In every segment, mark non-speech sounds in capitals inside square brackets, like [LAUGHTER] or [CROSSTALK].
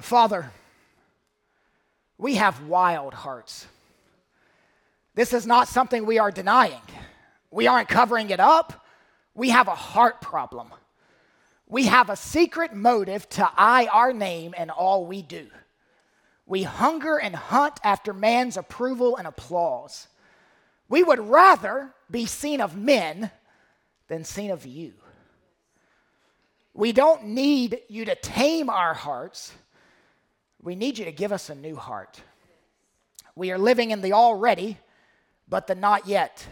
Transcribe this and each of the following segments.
Father, we have wild hearts. This is not something we are denying. We aren't covering it up. We have a heart problem. We have a secret motive to eye our name in all we do. We hunger and hunt after man's approval and applause. We would rather be seen of men than seen of you. We don't need you to tame our hearts. We need you to give us a new heart. We are living in the already, but the not yet.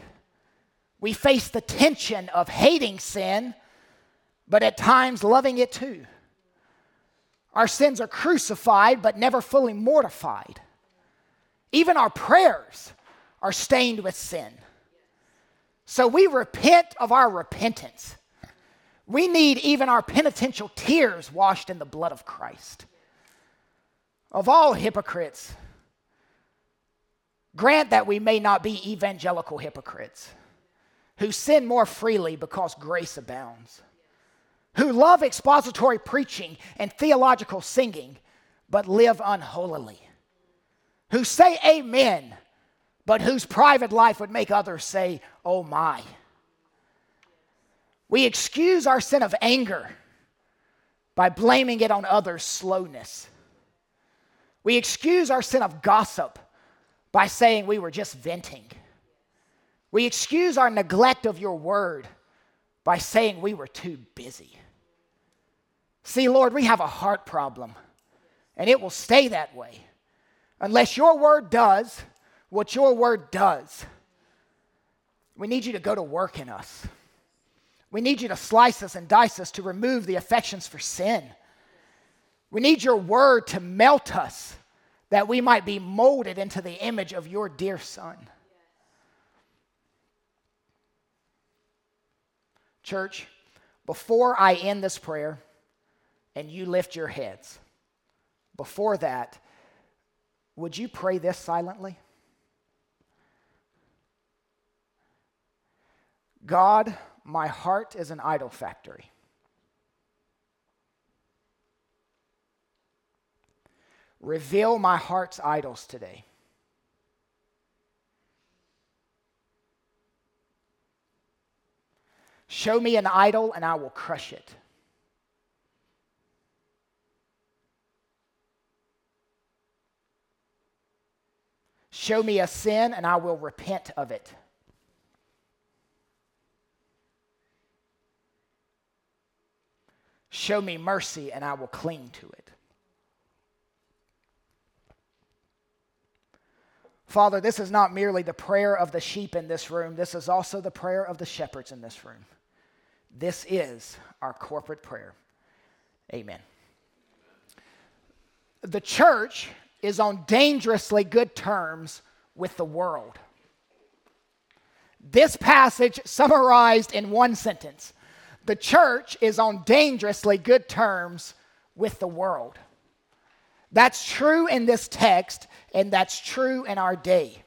We face the tension of hating sin, but at times loving it too. Our sins are crucified, but never fully mortified. Even our prayers are stained with sin. So we repent of our repentance. We need even our penitential tears washed in the blood of Christ. Of all hypocrites, grant that we may not be evangelical hypocrites who sin more freely because grace abounds who love expository preaching and theological singing, but live unholily, who say amen, but whose private life would make others say, oh my. We excuse our sin of anger by blaming it on others' slowness. We excuse our sin of gossip by saying we were just venting. We excuse our neglect of your word by saying we were too busy. See, Lord, we have a heart problem, and it will stay that way unless your word does what your word does. We need you to go to work in us. We need you to slice us and dice us to remove the affections for sin. We need your word to melt us that we might be molded into the image of your dear Son. Church, before I end this prayer, and you lift your heads. Before that, would you pray this silently? God, my heart is an idol factory. Reveal my heart's idols today. Show me an idol and I will crush it. Show me a sin, and I will repent of it. Show me mercy, and I will cling to it. Father, this is not merely the prayer of the sheep in this room, this is also the prayer of the shepherds in this room. This is our corporate prayer. Amen. The church is on dangerously good terms with the world. This passage summarized in one sentence the church is on dangerously good terms with the world. That's true in this text, and that's true in our day.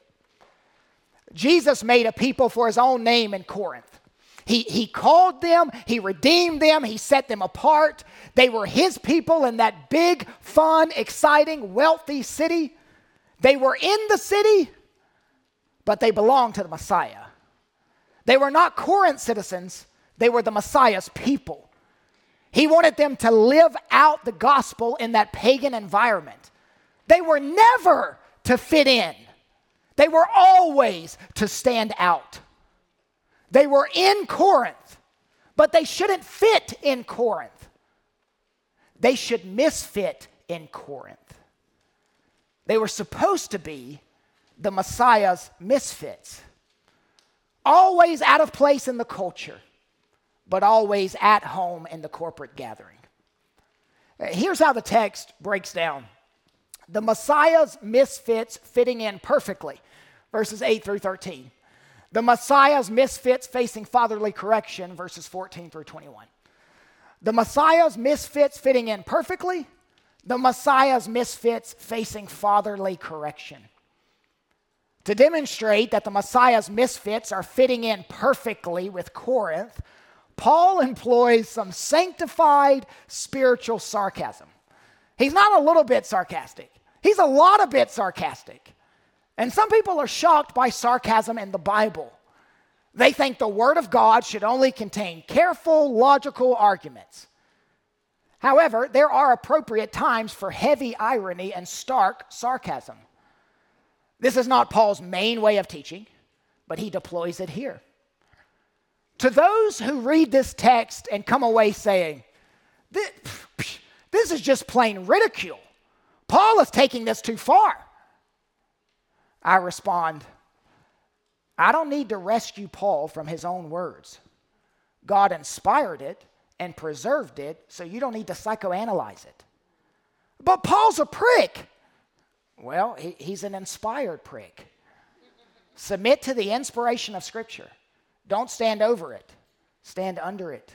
Jesus made a people for his own name in Corinth. He, he called them, He redeemed them, He set them apart. They were His people in that big, fun, exciting, wealthy city. They were in the city, but they belonged to the Messiah. They were not Corinth citizens, they were the Messiah's people. He wanted them to live out the gospel in that pagan environment. They were never to fit in, they were always to stand out. They were in Corinth, but they shouldn't fit in Corinth. They should misfit in Corinth. They were supposed to be the Messiah's misfits, always out of place in the culture, but always at home in the corporate gathering. Uh, here's how the text breaks down the Messiah's misfits fitting in perfectly, verses 8 through 13. The Messiah's misfits facing fatherly correction, verses 14 through 21. The Messiah's misfits fitting in perfectly, the Messiah's misfits facing fatherly correction. To demonstrate that the Messiah's misfits are fitting in perfectly with Corinth, Paul employs some sanctified spiritual sarcasm. He's not a little bit sarcastic, he's a lot of bit sarcastic. And some people are shocked by sarcasm in the Bible. They think the Word of God should only contain careful, logical arguments. However, there are appropriate times for heavy irony and stark sarcasm. This is not Paul's main way of teaching, but he deploys it here. To those who read this text and come away saying, [SNIFFS] this is just plain ridicule, Paul is taking this too far. I respond, I don't need to rescue Paul from his own words. God inspired it and preserved it, so you don't need to psychoanalyze it. But Paul's a prick. Well, he, he's an inspired prick. Submit to the inspiration of Scripture. Don't stand over it, stand under it.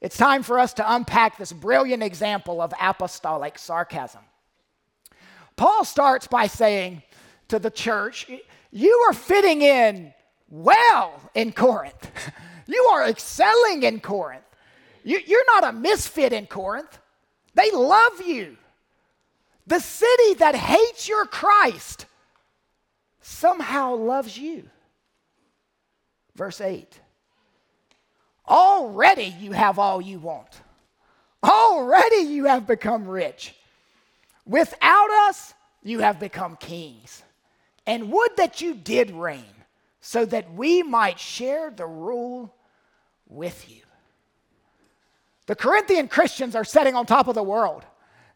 It's time for us to unpack this brilliant example of apostolic sarcasm. Paul starts by saying to the church, You are fitting in well in Corinth. [LAUGHS] You are excelling in Corinth. You, are not a misfit in Corinth. They love you. The city that hates your Christ somehow loves you. Verse 8 Already you have all you want. Already you have become rich. Without us, you have become kings. And would that you did reign, so that we might share the rule with you. The Corinthian Christians are sitting on top of the world.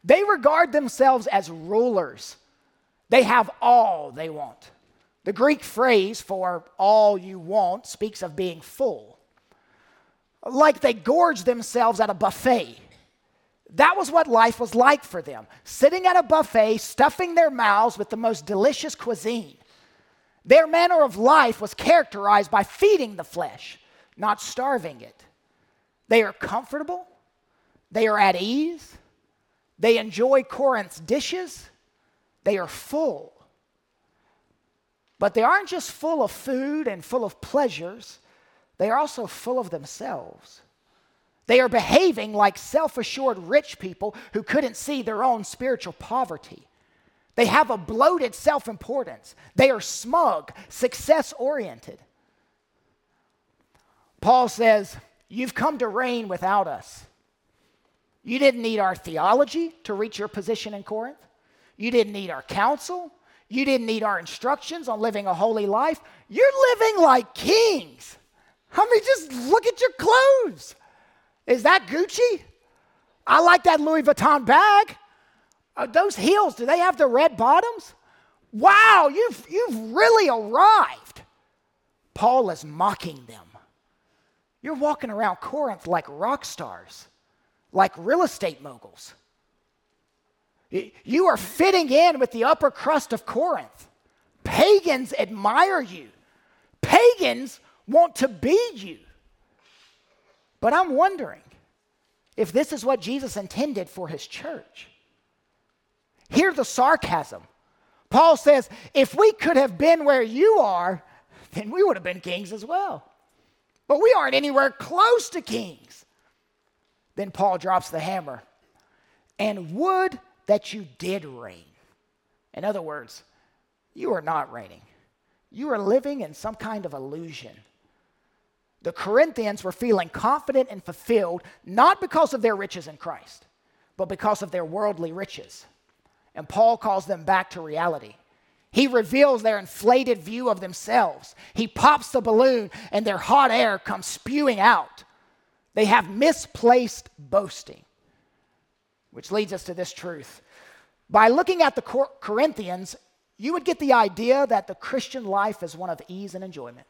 They regard themselves as rulers. They have all they want. The Greek phrase for all you want speaks of being full. Like they gorge themselves at a buffet. That was what life was like for them sitting at a buffet, stuffing their mouths with the most delicious cuisine. Their manner of life was characterized by feeding the flesh, not starving it. They are comfortable, they are at ease, they enjoy Corinth's dishes, they are full. But they aren't just full of food and full of pleasures, they are also full of themselves. They are behaving like self assured rich people who couldn't see their own spiritual poverty. They have a bloated self importance. They are smug, success oriented. Paul says, You've come to reign without us. You didn't need our theology to reach your position in Corinth. You didn't need our counsel. You didn't need our instructions on living a holy life. You're living like kings. I mean, just look at your clothes. Is that Gucci? I like that Louis Vuitton bag. Uh, those heels, do they have the red bottoms? Wow, you've, you've really arrived. Paul is mocking them. You're walking around Corinth like rock stars, like real estate moguls. You are fitting in with the upper crust of Corinth. Pagans admire you, pagans want to be you. But I'm wondering if this is what Jesus intended for his church. Hear the sarcasm. Paul says, if we could have been where you are, then we would have been kings as well. But we aren't anywhere close to kings. Then Paul drops the hammer. And would that you did reign. In other words, you are not reigning. You are living in some kind of illusion. The Corinthians were feeling confident and fulfilled not because of their riches in Christ, but because of their worldly riches. And Paul calls them back to reality. He reveals their inflated view of themselves. He pops the balloon, and their hot air comes spewing out. They have misplaced boasting, which leads us to this truth. By looking at the Corinthians, you would get the idea that the Christian life is one of ease and enjoyment.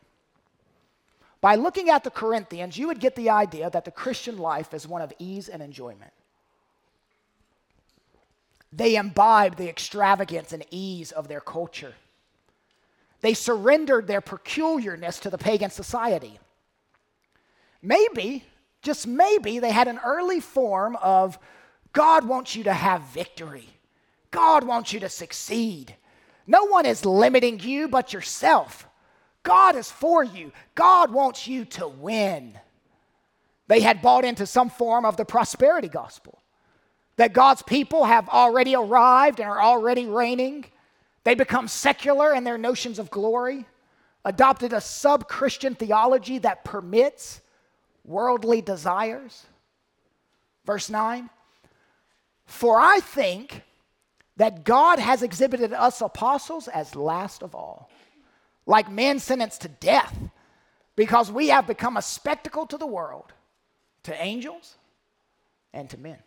By looking at the Corinthians, you would get the idea that the Christian life is one of ease and enjoyment. They imbibed the extravagance and ease of their culture. They surrendered their peculiarness to the pagan society. Maybe, just maybe, they had an early form of God wants you to have victory. God wants you to succeed. No one is limiting you but yourself. God is for you. God wants you to win. They had bought into some form of the prosperity gospel. that God's people have already arrived and are already reigning. They become secular in their notions of glory, adopted a sub Christian theology that permits worldly desires. Verse 9 For I think that God has exhibited us apostles as last of all, like men sentenced to death, because we have become a spectacle to the world, to angels, and to men.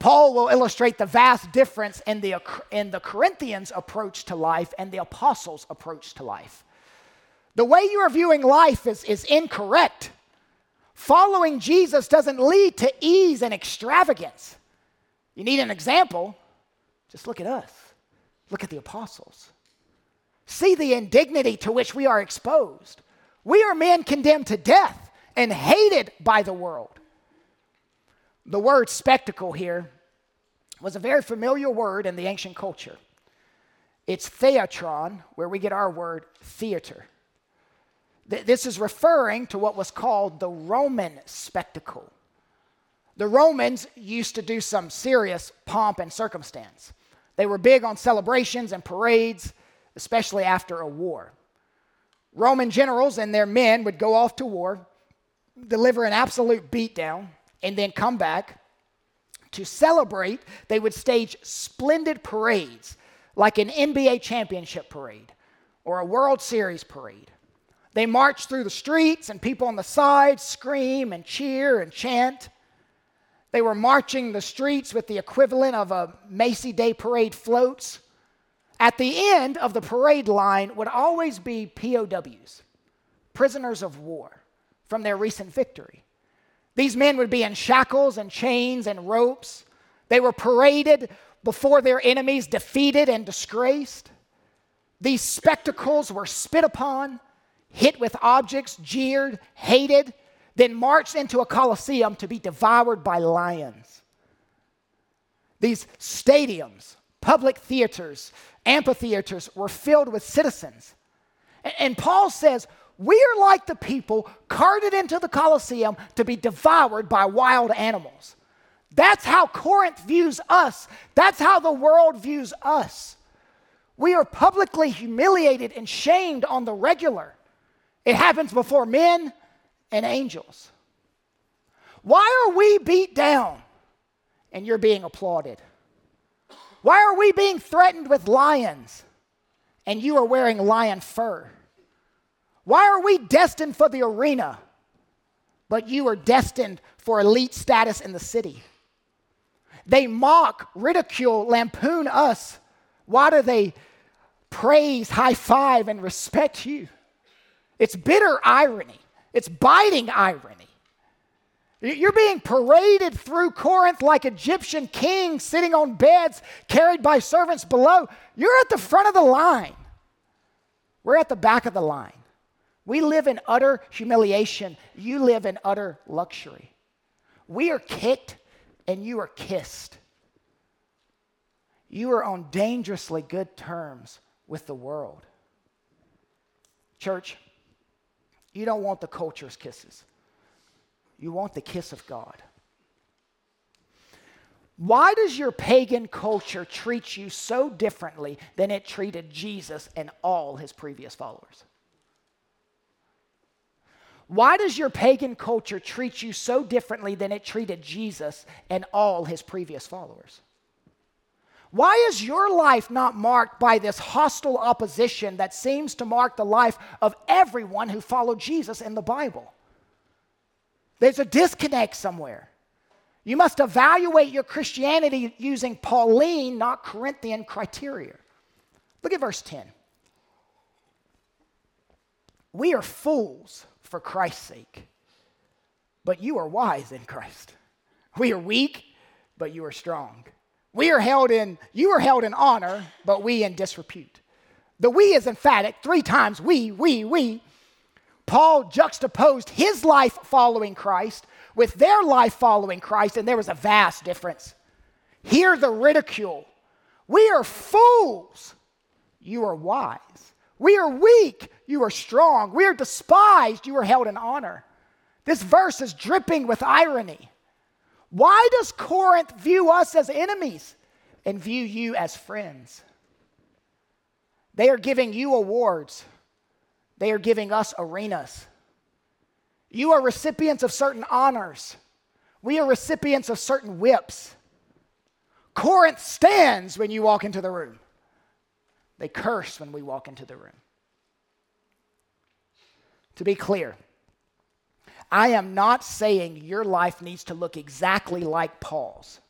Paul will illustrate the vast difference in the, in the Corinthians' approach to life and the apostles' approach to life. The way you are viewing life is, is incorrect. Following Jesus doesn't lead to ease and extravagance. You need an example? Just look at us. Look at the apostles. See the indignity to which we are exposed. We are men condemned to death and hated by the world. The word spectacle here was a very familiar word in the ancient culture. It's theatron, where we get our word theater. This is referring to what was called the Roman spectacle. The Romans used to do some serious pomp and circumstance. They were big on celebrations and parades, especially after a war. Roman generals and their men would go off to war, deliver an absolute beatdown, and then come back. To celebrate, they would stage splendid parades like an NBA championship parade or a World Series parade. They march through the streets, and people on the sides scream and cheer and chant. They were marching the streets with the equivalent of a Macy Day parade floats. At the end of the parade line would always be POWs, prisoners of war, from their recent victory. These men would be in shackles and chains and ropes. They were paraded before their enemies, defeated and disgraced. These spectacles were spit upon hit with objects, jeered, hated, then marched into a coliseum to be devoured by lions. These stadiums, public theaters, amphitheaters were filled with citizens. And Paul says, We are like the people carted into the coliseum to be devoured by wild animals. That's how Corinth views us. That's how the world views us. We are publicly humiliated and shamed on the regular. It happens before men and angels. Why are we beat down and you're being applauded? Why are we being threatened with lions and you are wearing lion fur? Why are we destined for the arena but you are destined for elite status in the city? They mock, ridicule, lampoon us. Why do they praise, high five, and respect you? It's bitter irony, it's biting irony. You're being paraded through Corinth like Egyptian kings sitting on beds carried by servants below. You're at the front of the line. We're at the back of the line. We live in utter humiliation. You live in utter luxury. We are kicked and you are kissed. You are on dangerously good terms with the world. Church, you don't want the culture's kisses, you want the kiss of God. Why does your pagan culture treat you so differently than it treated Jesus and all his previous followers? Why does your pagan culture treat you so differently than it treated Jesus and all his previous followers? Why is your life not marked by this hostile opposition that seems to mark the life of everyone who followed Jesus in the Bible? There's a disconnect somewhere. You must evaluate your Christianity using Pauline, not Corinthian criteria. Look at verse 10. We are fools for Christ's sake, but you are wise in Christ. We are weak, but you are strong. We are held in, you are held in honor, but we in disrepute. The we is emphatic, three times we, we, we. Paul juxtaposed his life following Christ with their life following Christ, and there was a vast difference. Hear the ridicule. We are fools. You are wise. We are weak. You are strong. We are despised. You are held in honor. This verse is dripping with irony. Why does Corinth view us as enemies and view you as friends? They are giving you awards, they are giving us arenas. You are recipients of certain honors. We are recipients of certain whips. Corinth stands when you walk into the room. They curse when we walk into the room. To be clear, I am not saying your life needs to look exactly like Paul's.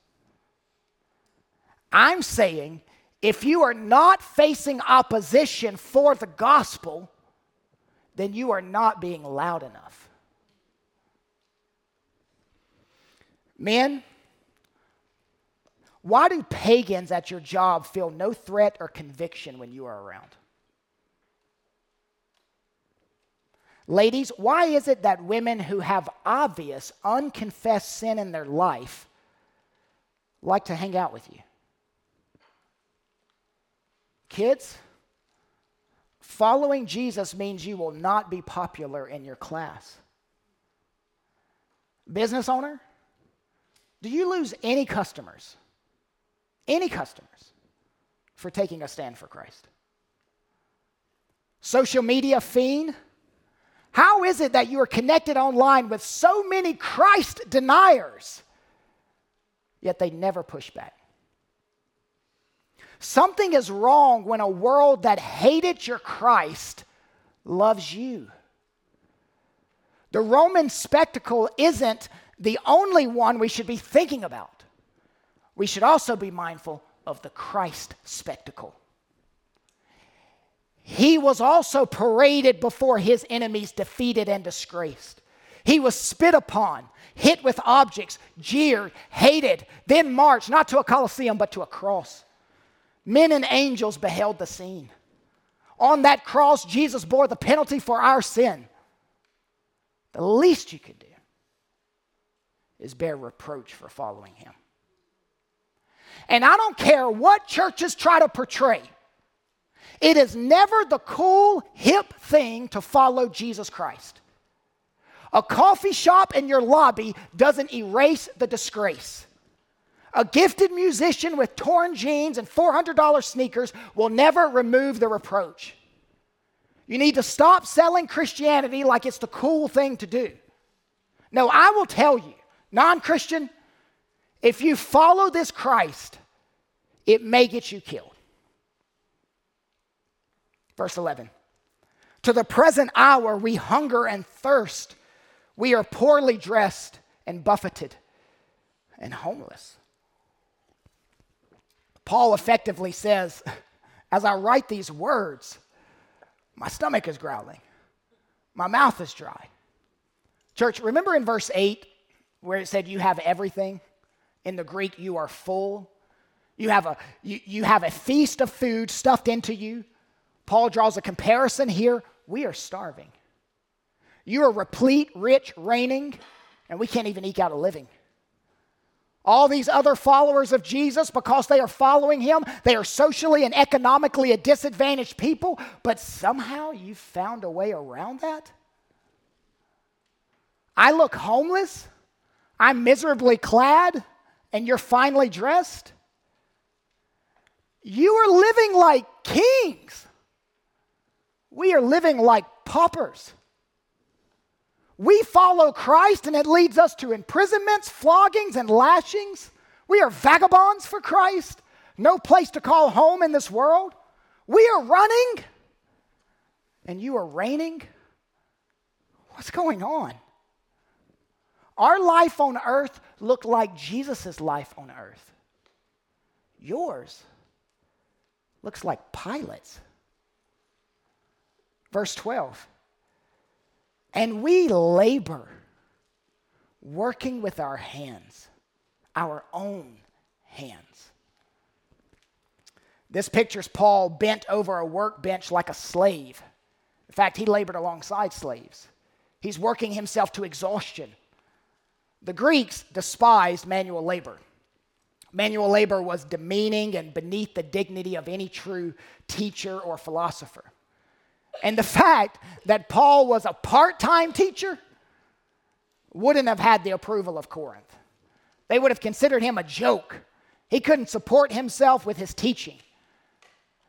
I'm saying if you are not facing opposition for the gospel, then you are not being loud enough. Men, why do pagans at your job feel no threat or conviction when you are around? Ladies, why is it that women who have obvious, unconfessed sin in their life like to hang out with you? Kids, following Jesus means you will not be popular in your class. Business owner, do you lose any customers? Any customers for taking a stand for Christ? Social media fiend, how is it that you are connected online with so many Christ deniers, yet they never push back? Something is wrong when a world that hated your Christ loves you. The Roman spectacle isn't the only one we should be thinking about. We should also be mindful of the Christ spectacle. He was also paraded before his enemies, defeated and disgraced. He was spit upon, hit with objects, jeered, hated, then marched not to a coliseum but to a cross. Men and angels beheld the scene. On that cross, Jesus bore the penalty for our sin. The least you could do is bear reproach for following him. And I don't care what churches try to portray. It is never the cool, hip thing to follow Jesus Christ. A coffee shop in your lobby doesn't erase the disgrace. A gifted musician with torn jeans and $400 sneakers will never remove the reproach. You need to stop selling Christianity like it's the cool thing to do. No, I will tell you, non Christian, if you follow this Christ, it may get you killed. Verse 11 To the present hour, we hunger and thirst. We are poorly dressed and buffeted and homeless. Paul effectively says, [LAUGHS] as I write these words, my stomach is growling, my mouth is dry. Church, remember in verse 8 where it said, You have everything? In the Greek, you are full. You have a, you, you have a feast of food stuffed into you. Paul draws a comparison here. We are starving. You are replete, rich, reigning, and we can't even eke out a living. All these other followers of Jesus, because they are following him, they are socially and economically a disadvantaged people, but somehow you found a way around that? I look homeless, I'm miserably clad, and you're finely dressed? You are living like kings. We are living like paupers. We follow Christ and it leads us to imprisonments, floggings, and lashings. We are vagabonds for Christ. No place to call home in this world. We are running and you are reigning. What's going on? Our life on earth looked like Jesus' life on earth. Yours looks like Pilate's. Verse 12. And we labor, working with our hands, our own hands. This pictures Paul bent over a workbench like a slave. In fact, he labored alongside slaves. He's working himself to exhaustion. The Greeks despised manual labor. Manual labor was demeaning and beneath the dignity of any true teacher or philosopher. And the fact that Paul was a part time teacher wouldn't have had the approval of Corinth. They would have considered him a joke. He couldn't support himself with his teaching.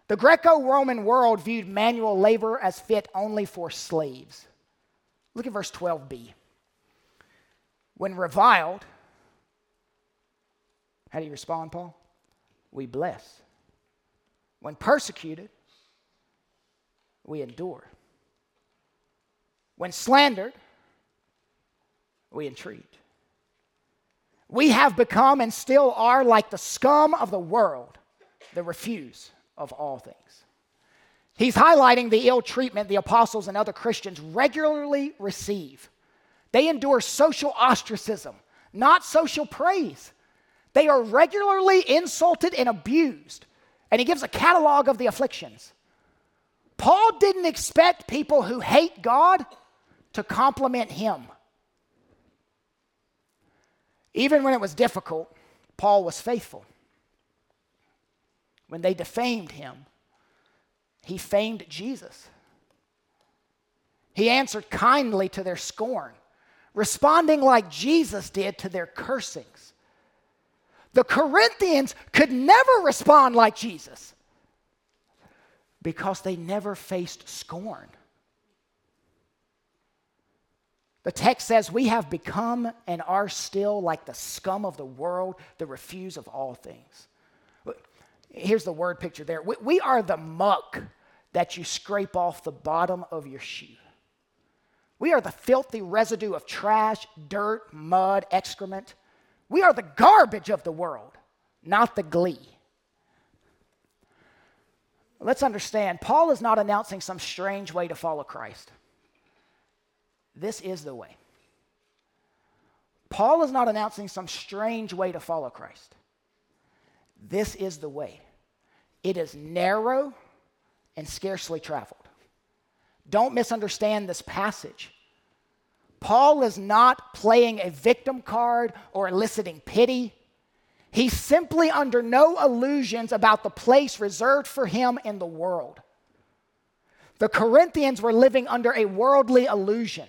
The Greco Roman world viewed manual labor as fit only for slaves. Look at verse 12b. When reviled, how do you respond, Paul? We bless. When persecuted, we endure. When slandered, we entreat. We have become and still are like the scum of the world, the refuse of all things. He's highlighting the ill treatment the apostles and other Christians regularly receive. They endure social ostracism, not social praise. They are regularly insulted and abused. And he gives a catalog of the afflictions. Paul didn't expect people who hate God to compliment him. Even when it was difficult, Paul was faithful. When they defamed him, he famed Jesus. He answered kindly to their scorn, responding like Jesus did to their cursings. The Corinthians could never respond like Jesus because they never faced scorn. The text says, We have become and are still like the scum of the world, the refuse of all things. Here's the word picture there. We, we are the muck that you scrape off the bottom of your shoe. We are the filthy residue of trash, dirt, mud, excrement. We are the garbage of the world, not the glee. Let's understand, Paul is not announcing some strange way to follow Christ. This is the way. Paul is not announcing some strange way to follow Christ. This is the way. It is narrow and scarcely traveled. Don't misunderstand this passage. Paul is not playing a victim card or eliciting pity. He's simply under no illusions about the place reserved for him in the world. The Corinthians were living under a worldly illusion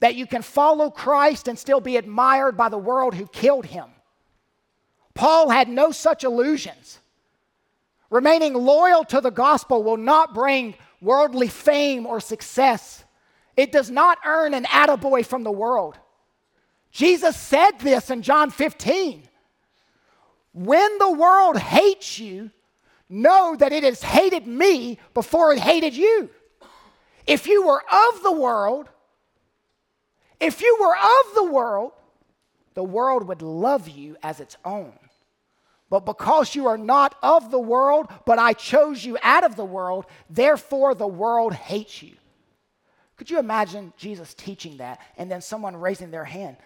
that you can follow Christ and still be admired by the world who killed him. Paul had no such illusions. Remaining loyal to the gospel will not bring worldly fame or success. It does not earn an attaboy from the world. Jesus said this in John 15. When the world hates you, know that it has hated me before it hated you. If you were of the world, if you were of the world, the world would love you as its own. But because you are not of the world, but I chose you out of the world, therefore the world hates you. Could you imagine Jesus teaching that and then someone raising their hand?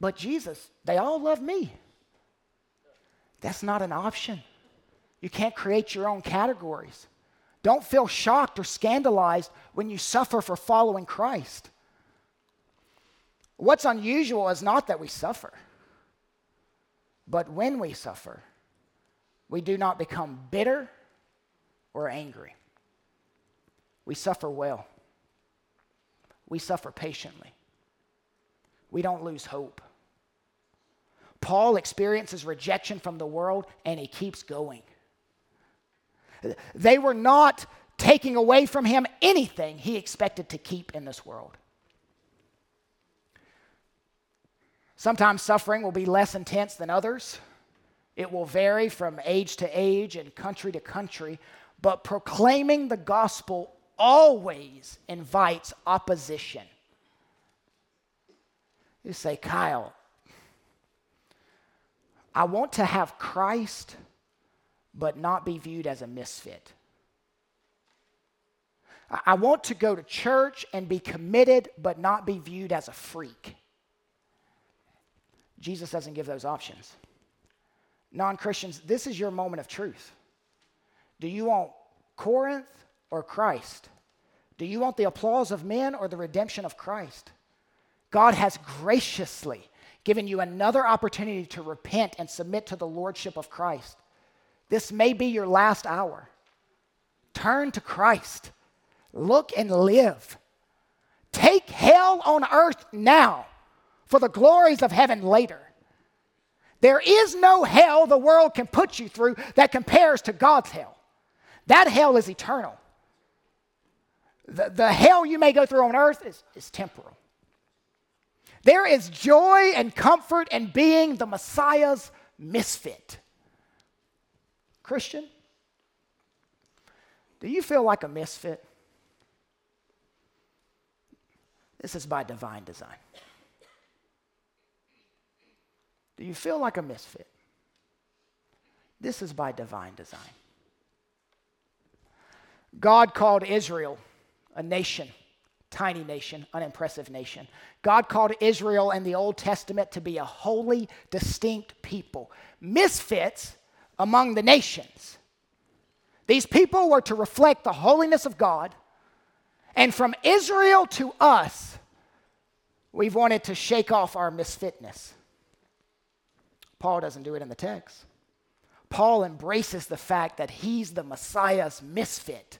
But Jesus, they all love me. That's not an option. You can't create your own categories. Don't feel shocked or scandalized when you suffer for following Christ. What's unusual is not that we suffer, but when we suffer, we do not become bitter or angry. We suffer well. We suffer patiently. We don't lose hope. Paul experiences rejection from the world and he keeps going. They were not taking away from him anything he expected to keep in this world. Sometimes suffering will be less intense than others. It will vary from age to age and country to country, but proclaiming the gospel always invites opposition. You say, Kyle, I want to have Christ, but not be viewed as a misfit. I want to go to church and be committed, but not be viewed as a freak. Jesus doesn't give those options. Non Christians, this is your moment of truth. Do you want Corinth or Christ? Do you want the applause of men or the redemption of Christ? God has graciously given you another opportunity to repent and submit to the lordship of Christ. This may be your last hour. Turn to Christ. Look and live. Take hell on earth now for the glories of heaven later. There is no hell the world can put you through that compares to God's hell. That hell is eternal. The, the hell you may go through on earth is, is temporal. There is joy and comfort in being the Messiah's misfit. Christian, do you feel like a misfit? This is by divine design. Do you feel like a misfit? This is by divine design. God called Israel a nation, tiny nation, unimpressive nation. God called Israel in the Old Testament to be a holy, distinct people, misfits among the nations. These people were to reflect the holiness of God. And from Israel to us, we've wanted to shake off our misfitness. Paul doesn't do it in the text. Paul embraces the fact that he's the Messiah's misfit.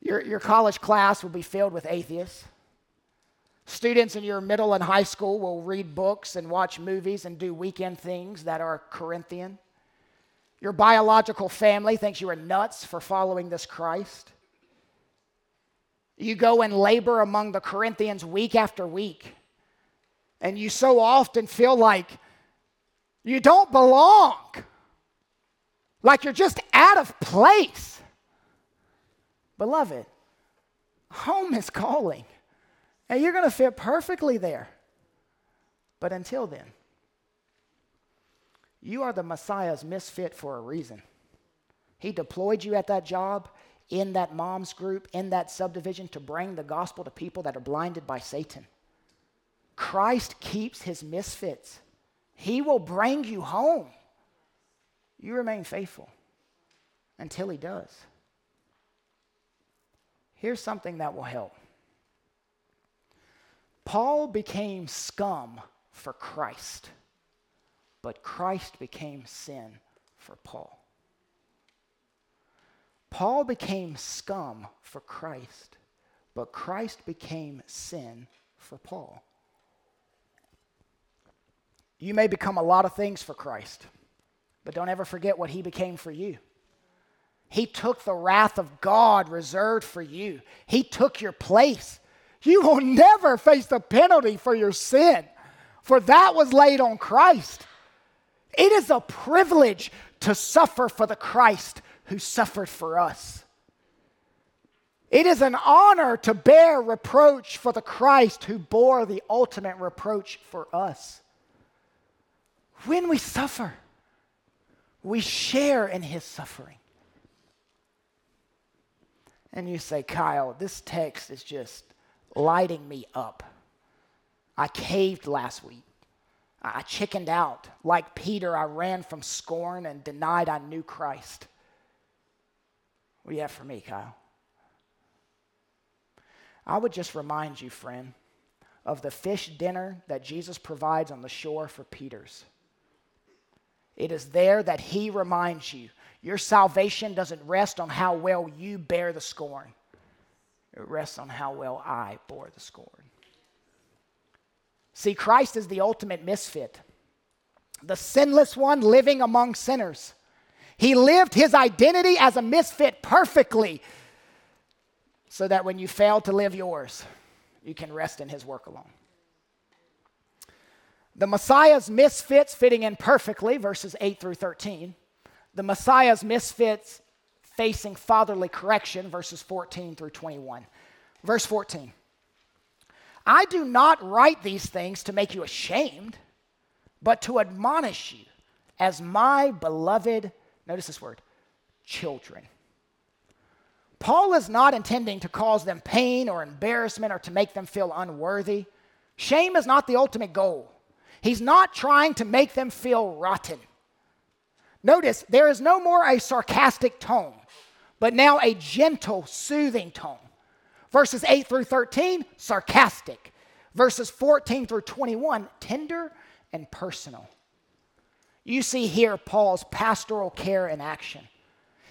Your, your college class will be filled with atheists. Students in your middle and high school will read books and watch movies and do weekend things that are Corinthian. Your biological family thinks you are nuts for following this Christ. You go and labor among the Corinthians week after week, and you so often feel like you don't belong, like you're just out of place. Beloved, home is calling, and you're going to fit perfectly there. But until then, you are the Messiah's misfit for a reason. He deployed you at that job, in that mom's group, in that subdivision to bring the gospel to people that are blinded by Satan. Christ keeps his misfits. He will bring you home. You remain faithful until he does. Here's something that will help. Paul became scum for Christ but Christ became sin for Paul. Paul became scum for Christ, but Christ became sin for Paul. You may become a lot of things for Christ, but don't ever forget what he became for you. He took the wrath of God reserved for you, he took your place. You will never face the penalty for your sin, for that was laid on Christ. It is a privilege to suffer for the Christ who suffered for us. It is an honor to bear reproach for the Christ who bore the ultimate reproach for us. When we suffer, we share in his suffering. And you say, Kyle, this text is just lighting me up. I caved last week. I chickened out. Like Peter, I ran from scorn and denied I knew Christ. What do you have for me, Kyle? I would just remind you, friend, of the fish dinner that Jesus provides on the shore for Peter's. It is there that he reminds you your salvation doesn't rest on how well you bear the scorn, it rests on how well I bore the scorn. See, Christ is the ultimate misfit, the sinless one living among sinners. He lived his identity as a misfit perfectly so that when you fail to live yours, you can rest in his work alone. The Messiah's misfits fitting in perfectly, verses 8 through 13. The Messiah's misfits facing fatherly correction, verses 14 through 21. Verse 14. I do not write these things to make you ashamed, but to admonish you as my beloved, notice this word, children. Paul is not intending to cause them pain or embarrassment or to make them feel unworthy. Shame is not the ultimate goal. He's not trying to make them feel rotten. Notice there is no more a sarcastic tone, but now a gentle, soothing tone. Verses 8 through 13, sarcastic. Verses 14 through 21, tender and personal. You see here Paul's pastoral care in action,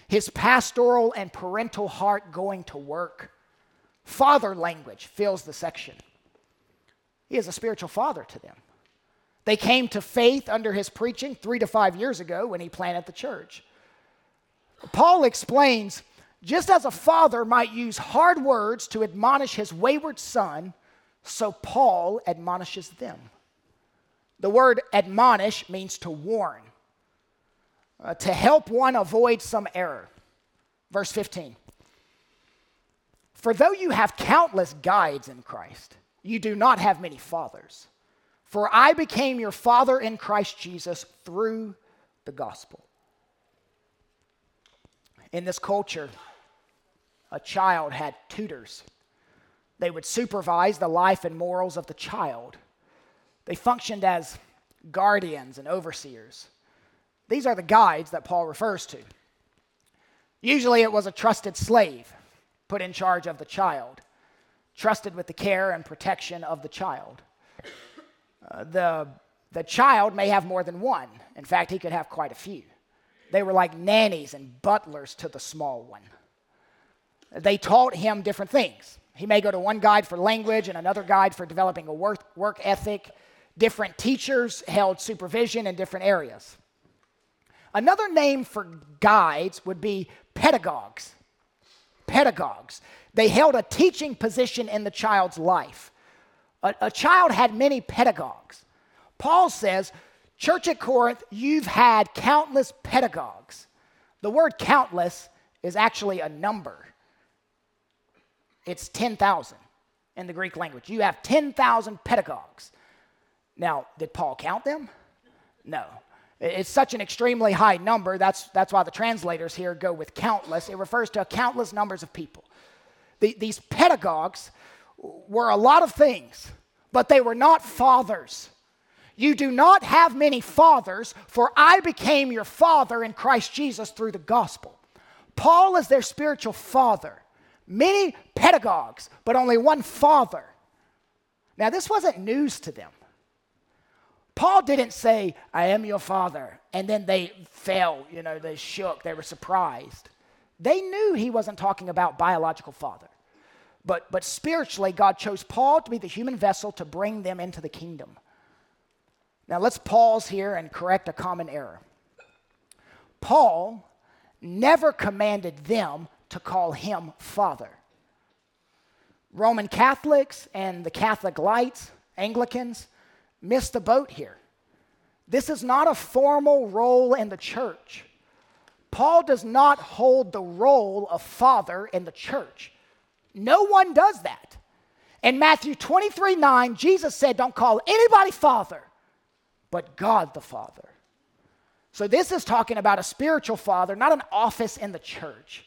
his pastoral and parental heart going to work. Father language fills the section. He is a spiritual father to them. They came to faith under his preaching three to five years ago when he planted the church. Paul explains just as a father might use hard words to admonish his wayward son, so Paul admonishes them. The word admonish means to warn, uh, to help one avoid some error. Verse 15 For though you have countless guides in Christ, you do not have many fathers. For I became your father in Christ Jesus through the gospel. In this culture, a child had tutors. They would supervise the life and morals of the child. They functioned as guardians and overseers. These are the guides that Paul refers to. Usually it was a trusted slave put in charge of the child, trusted with the care and protection of the child. The, the child may have more than one. In fact, he could have quite a few. They were like nannies and butlers to the small one. They taught him different things. He may go to one guide for language and another guide for developing a work, work ethic. Different teachers held supervision in different areas. Another name for guides would be pedagogues. Pedagogues. They held a teaching position in the child's life. A, a child had many pedagogues. Paul says, Church at Corinth, you've had countless pedagogues. The word countless is actually a number, it's 10,000 in the Greek language. You have 10,000 pedagogues. Now, did Paul count them? No. It's such an extremely high number. That's, that's why the translators here go with countless. It refers to countless numbers of people. The, these pedagogues were a lot of things, but they were not fathers. You do not have many fathers, for I became your father in Christ Jesus through the gospel. Paul is their spiritual father. Many pedagogues, but only one father. Now, this wasn't news to them. Paul didn't say, I am your father, and then they fell, you know, they shook, they were surprised. They knew he wasn't talking about biological father. But, but spiritually, God chose Paul to be the human vessel to bring them into the kingdom. Now, let's pause here and correct a common error. Paul never commanded them to call him father. Roman Catholics and the Catholic Lights, Anglicans, missed the boat here. This is not a formal role in the church. Paul does not hold the role of father in the church. No one does that. In Matthew 23 9, Jesus said, Don't call anybody father, but God the Father. So this is talking about a spiritual father, not an office in the church.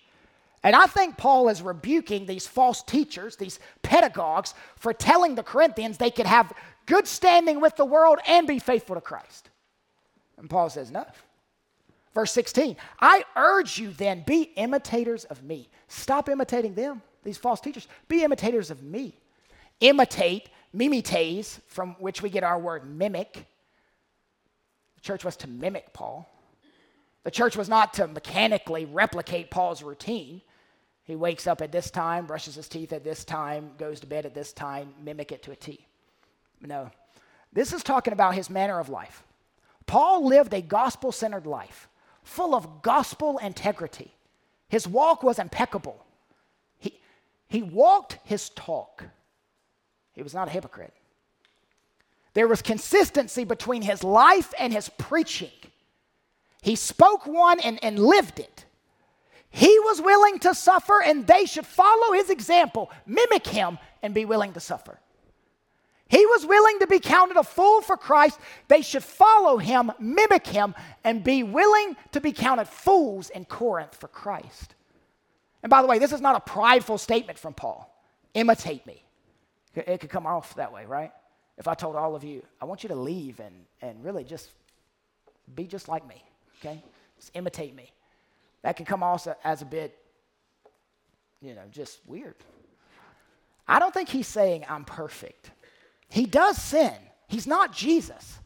And I think Paul is rebuking these false teachers, these pedagogues, for telling the Corinthians they could have good standing with the world and be faithful to Christ. And Paul says, No. Verse 16, I urge you then, be imitators of me. Stop imitating them these false teachers. Be imitators of me. Imitate, mimetes, from which we get our word mimic. The church was to mimic Paul. The church was not to mechanically replicate Paul's routine. He wakes up at this time, brushes his teeth at this time, goes to bed at this time, mimic it to a T. No. This is talking about his manner of life. Paul lived a gospel centered life, full of gospel integrity. His walk was impeccable. He walked his talk. He was not a hypocrite. There was consistency between his life and his preaching. He spoke one and, and lived it. He was willing to suffer, and they should follow his example, mimic him, and be willing to suffer. He was willing to be counted a fool for Christ. They should follow him, mimic him, and be willing to be counted fools in Corinth for Christ. And by the way, this is not a prideful statement from Paul. Imitate me. It could come off that way, right? If I told all of you, I want you to leave and, and really just be just like me, okay? Just imitate me. That can come off as a bit, you know, just weird. I don't think he's saying I'm perfect. He does sin. He's not Jesus.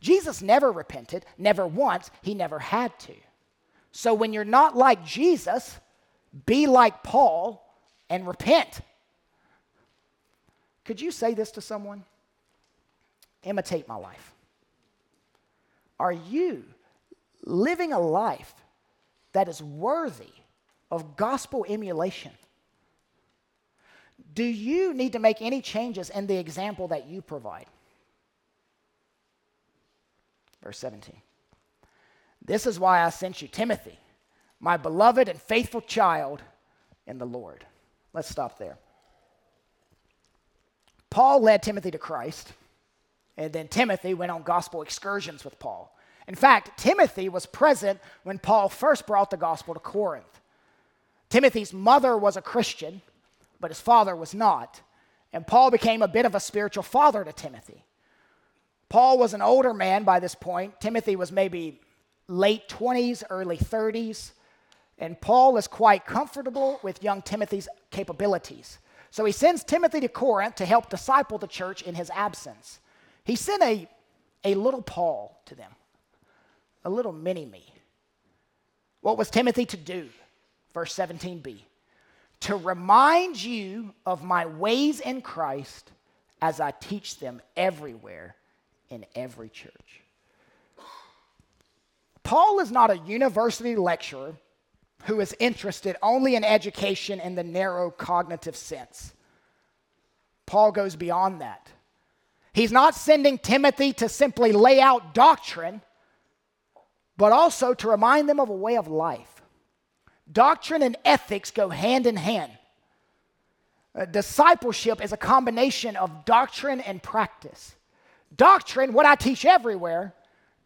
Jesus never repented, never once. He never had to. So when you're not like Jesus, be like Paul and repent. Could you say this to someone? imitate my life? Are you living a life that is worthy of gospel emulation? Do you need to make any changes in the example that you provide? Verse 17. This is why I sent you Timothy, my beloved and faithful child in the Lord. Let's stop there. Paul led Timothy to Christ, and then Timothy went on gospel excursions with Paul. In fact, Timothy was present when Paul first brought the gospel to Corinth. Timothy's mother was a Christian, but his father was not. And Paul became a bit of a spiritual father to Timothy. Paul was an older man by this point. Timothy was maybe late 20s, early 30s. And Paul is quite comfortable with young Timothy's capabilities. So he sends Timothy to Corinth to help disciple the church in his absence. He sent a, a little Paul to them, a little mini me. What was Timothy to do? Verse 17b to remind you of my ways in Christ as I teach them everywhere in every church. Paul is not a university lecturer who is interested only in education in the narrow cognitive sense. Paul goes beyond that. He's not sending Timothy to simply lay out doctrine, but also to remind them of a way of life. Doctrine and ethics go hand in hand. Uh, discipleship is a combination of doctrine and practice. Doctrine, what I teach everywhere,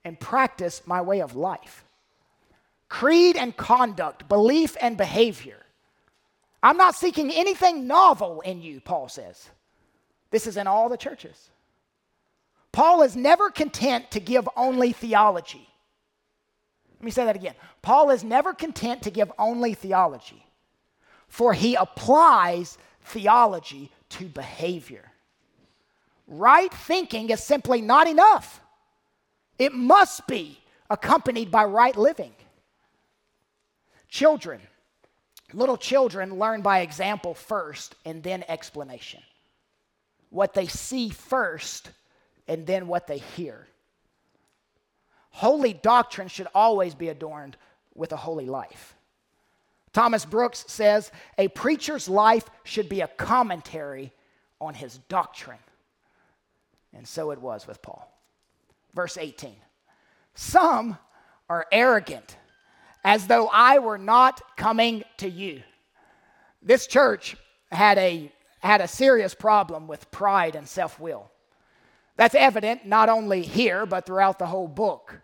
and practice, my way of life. Creed and conduct, belief and behavior. I'm not seeking anything novel in you, Paul says. This is in all the churches. Paul is never content to give only theology. Let me say that again. Paul is never content to give only theology, for he applies theology to behavior. Right thinking is simply not enough, it must be accompanied by right living. Children, little children learn by example first and then explanation. What they see first and then what they hear. Holy doctrine should always be adorned with a holy life. Thomas Brooks says a preacher's life should be a commentary on his doctrine. And so it was with Paul. Verse 18 Some are arrogant, as though I were not coming to you. This church had a, had a serious problem with pride and self will. That's evident not only here, but throughout the whole book.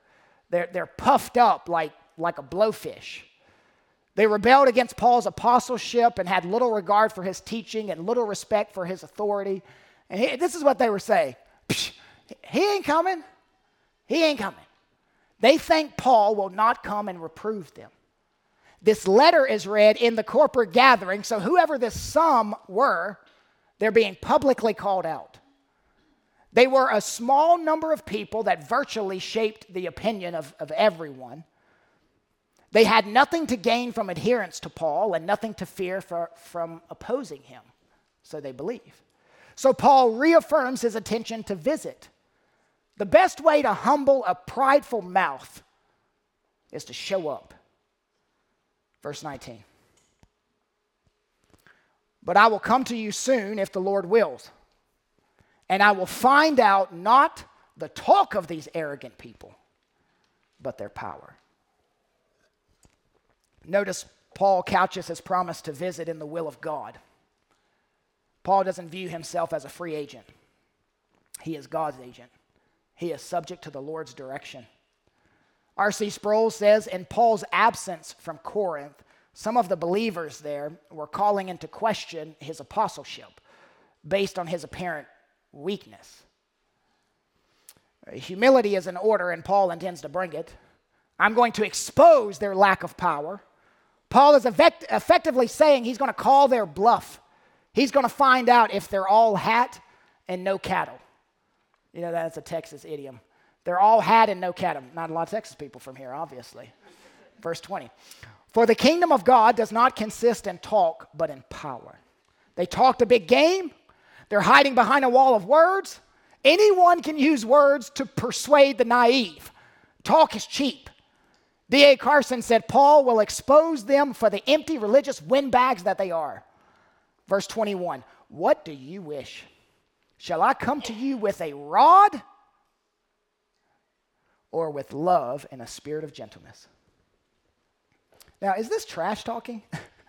They're, they're puffed up like, like a blowfish. They rebelled against Paul's apostleship and had little regard for his teaching and little respect for his authority. And he, this is what they were saying he ain't coming. He ain't coming. They think Paul will not come and reprove them. This letter is read in the corporate gathering, so whoever this some were, they're being publicly called out. They were a small number of people that virtually shaped the opinion of, of everyone. They had nothing to gain from adherence to Paul and nothing to fear for, from opposing him, so they believe. So Paul reaffirms his intention to visit. The best way to humble a prideful mouth is to show up. Verse 19. But I will come to you soon if the Lord wills, and I will find out not the talk of these arrogant people, but their power. Notice Paul couches his promise to visit in the will of God. Paul doesn't view himself as a free agent, he is God's agent. He is subject to the Lord's direction. R.C. Sproul says in Paul's absence from Corinth, some of the believers there were calling into question his apostleship based on his apparent weakness. Humility is in order, and Paul intends to bring it. I'm going to expose their lack of power. Paul is effect- effectively saying he's going to call their bluff. He's going to find out if they're all hat and no cattle. You know, that's a Texas idiom. They're all hat and no cattle. Not a lot of Texas people from here, obviously. Verse 20. For the kingdom of God does not consist in talk, but in power. They talked a big game. They're hiding behind a wall of words. Anyone can use words to persuade the naive. Talk is cheap. D.A. Carson said, Paul will expose them for the empty religious windbags that they are. Verse 21 What do you wish? Shall I come to you with a rod or with love and a spirit of gentleness? Now, is this trash talking?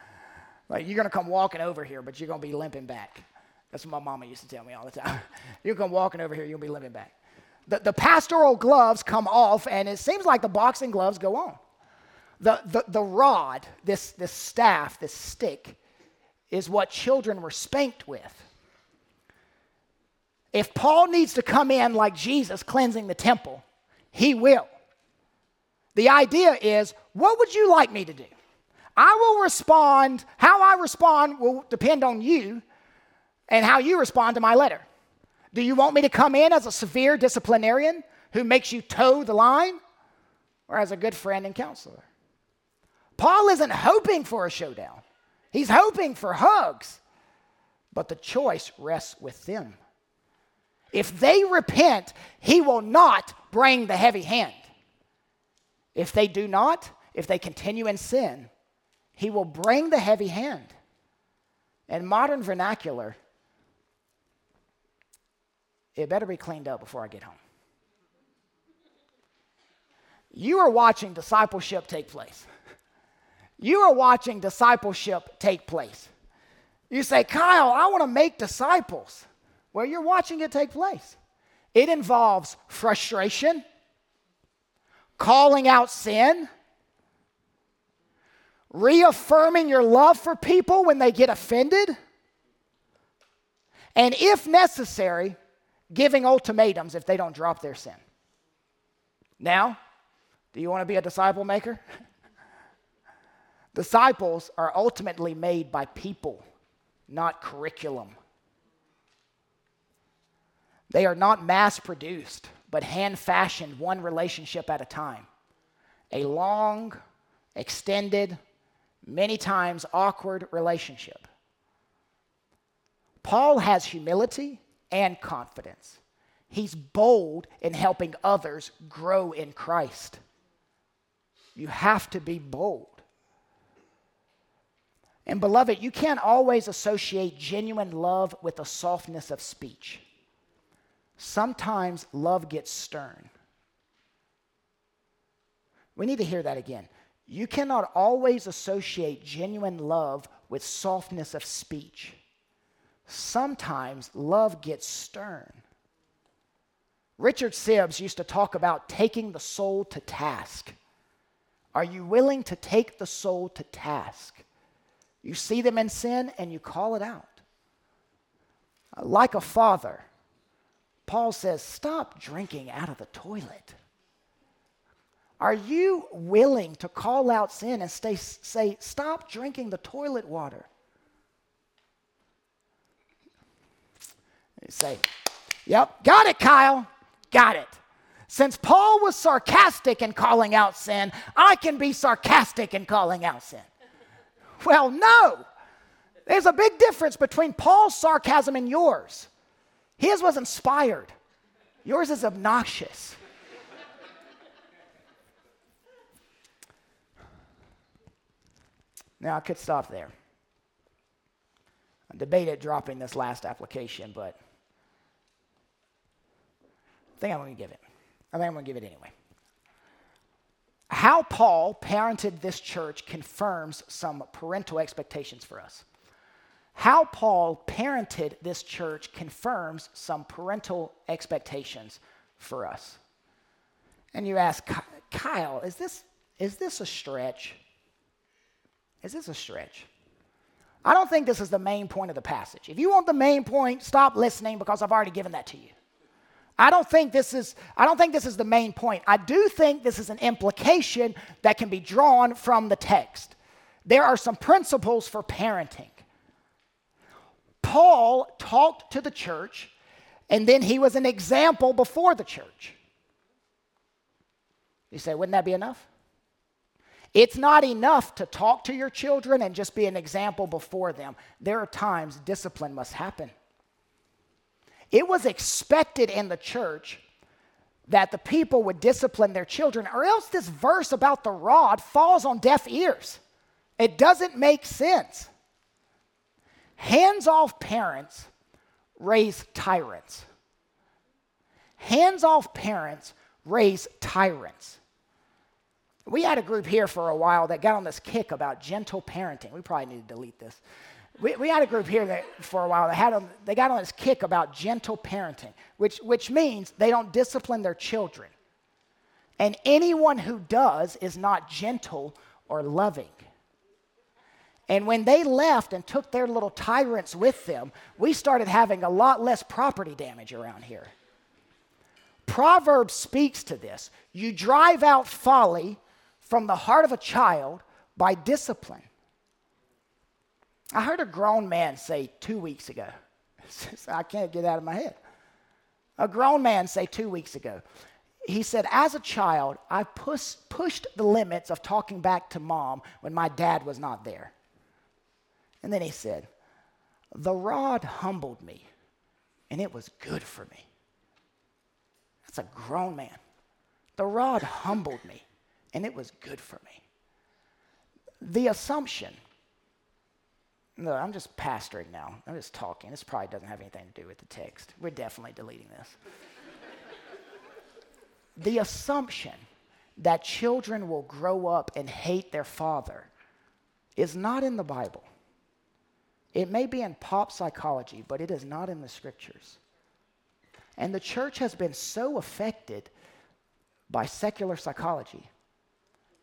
[LAUGHS] like, you're going to come walking over here, but you're going to be limping back. That's what my mama used to tell me all the time. [LAUGHS] you're going to come walking over here, you'll be limping back. The, the pastoral gloves come off, and it seems like the boxing gloves go on. The, the, the rod, this, this staff, this stick, is what children were spanked with. If Paul needs to come in like Jesus cleansing the temple, he will. The idea is what would you like me to do? I will respond, how I respond will depend on you and how you respond to my letter. Do you want me to come in as a severe disciplinarian who makes you toe the line or as a good friend and counselor? Paul isn't hoping for a showdown, he's hoping for hugs. But the choice rests with them. If they repent, he will not bring the heavy hand. If they do not, if they continue in sin, he will bring the heavy hand. In modern vernacular, it better be cleaned up before I get home. You are watching discipleship take place. You are watching discipleship take place. You say, Kyle, I want to make disciples. Well, you're watching it take place. It involves frustration, calling out sin, reaffirming your love for people when they get offended, and if necessary, giving ultimatums if they don't drop their sin. Now, do you want to be a disciple maker? [LAUGHS] Disciples are ultimately made by people, not curriculum. They are not mass produced, but hand fashioned one relationship at a time. A long, extended, many times awkward relationship. Paul has humility and confidence. He's bold in helping others grow in Christ. You have to be bold. And beloved, you can't always associate genuine love with a softness of speech. Sometimes love gets stern. We need to hear that again. You cannot always associate genuine love with softness of speech. Sometimes love gets stern. Richard Sibbes used to talk about taking the soul to task. Are you willing to take the soul to task? You see them in sin and you call it out. Like a father, Paul says, Stop drinking out of the toilet. Are you willing to call out sin and stay, say, Stop drinking the toilet water? You say, Yep, got it, Kyle. Got it. Since Paul was sarcastic in calling out sin, I can be sarcastic in calling out sin. Well, no. There's a big difference between Paul's sarcasm and yours. His was inspired, yours is obnoxious. now, I could stop there. I debated dropping this last application, but I think I'm going to give it. I think I'm going to give it anyway. How Paul parented this church confirms some parental expectations for us. How Paul parented this church confirms some parental expectations for us. And you ask, Kyle, is this, is this a stretch? Is this a stretch? I don't think this is the main point of the passage. If you want the main point, stop listening because I've already given that to you. I don't think this is I don't think this is the main point. I do think this is an implication that can be drawn from the text. There are some principles for parenting. Paul talked to the church and then he was an example before the church. You say, wouldn't that be enough? It's not enough to talk to your children and just be an example before them. There are times discipline must happen. it was expected in the church that the people would discipline their children, or else this verse about the rod falls on deaf ears. It doesn't make sense. Hands off parents raise tyrants. Hands off parents raise tyrants. We had a group here for a while that got on this kick about gentle parenting. We probably need to delete this. We, we had a group here that for a while that had a, they got on this kick about gentle parenting, which, which means they don't discipline their children. And anyone who does is not gentle or loving. And when they left and took their little tyrants with them, we started having a lot less property damage around here. Proverbs speaks to this. You drive out folly from the heart of a child by discipline. I heard a grown man say two weeks ago, [LAUGHS] I can't get out of my head. A grown man say two weeks ago, he said, As a child, I push, pushed the limits of talking back to mom when my dad was not there. And then he said, The rod humbled me, and it was good for me. That's a grown man. The rod humbled me, and it was good for me. The assumption no, I'm just pastoring now. I'm just talking. This probably doesn't have anything to do with the text. We're definitely deleting this. the assumption that children will grow up and hate their father is not in the Bible. It may be in pop psychology, but it is not in the scriptures. And the church has been so affected by secular psychology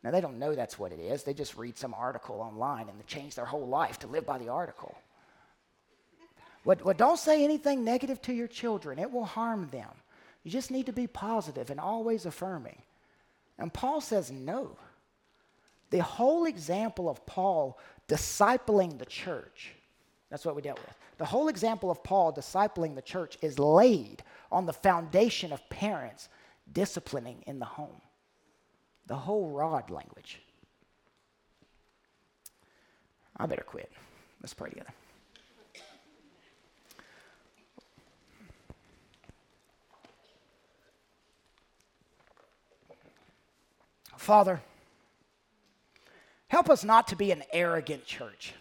now, they don't know that's what it is. They just read some article online and they change their whole life to live by the article. What, don't say anything negative to your children, it will harm them. You just need to be positive and always affirming. And Paul says no. The whole example of Paul discipling the church, that's what we dealt with. The whole example of Paul discipling the church is laid on the foundation of parents disciplining in the home the whole rod language. I better quit. Let's pray together. Father, help us not to be an arrogant church.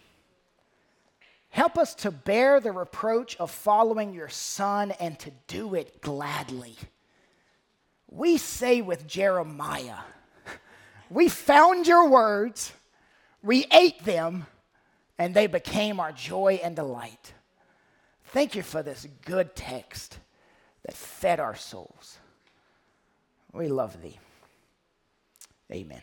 Help us to bear the reproach of following your Son and to do it gladly. We say with Jeremiah, we found your words, we ate them, and they became our joy and delight. Thank you for this good text that fed our souls. We love thee. Amen.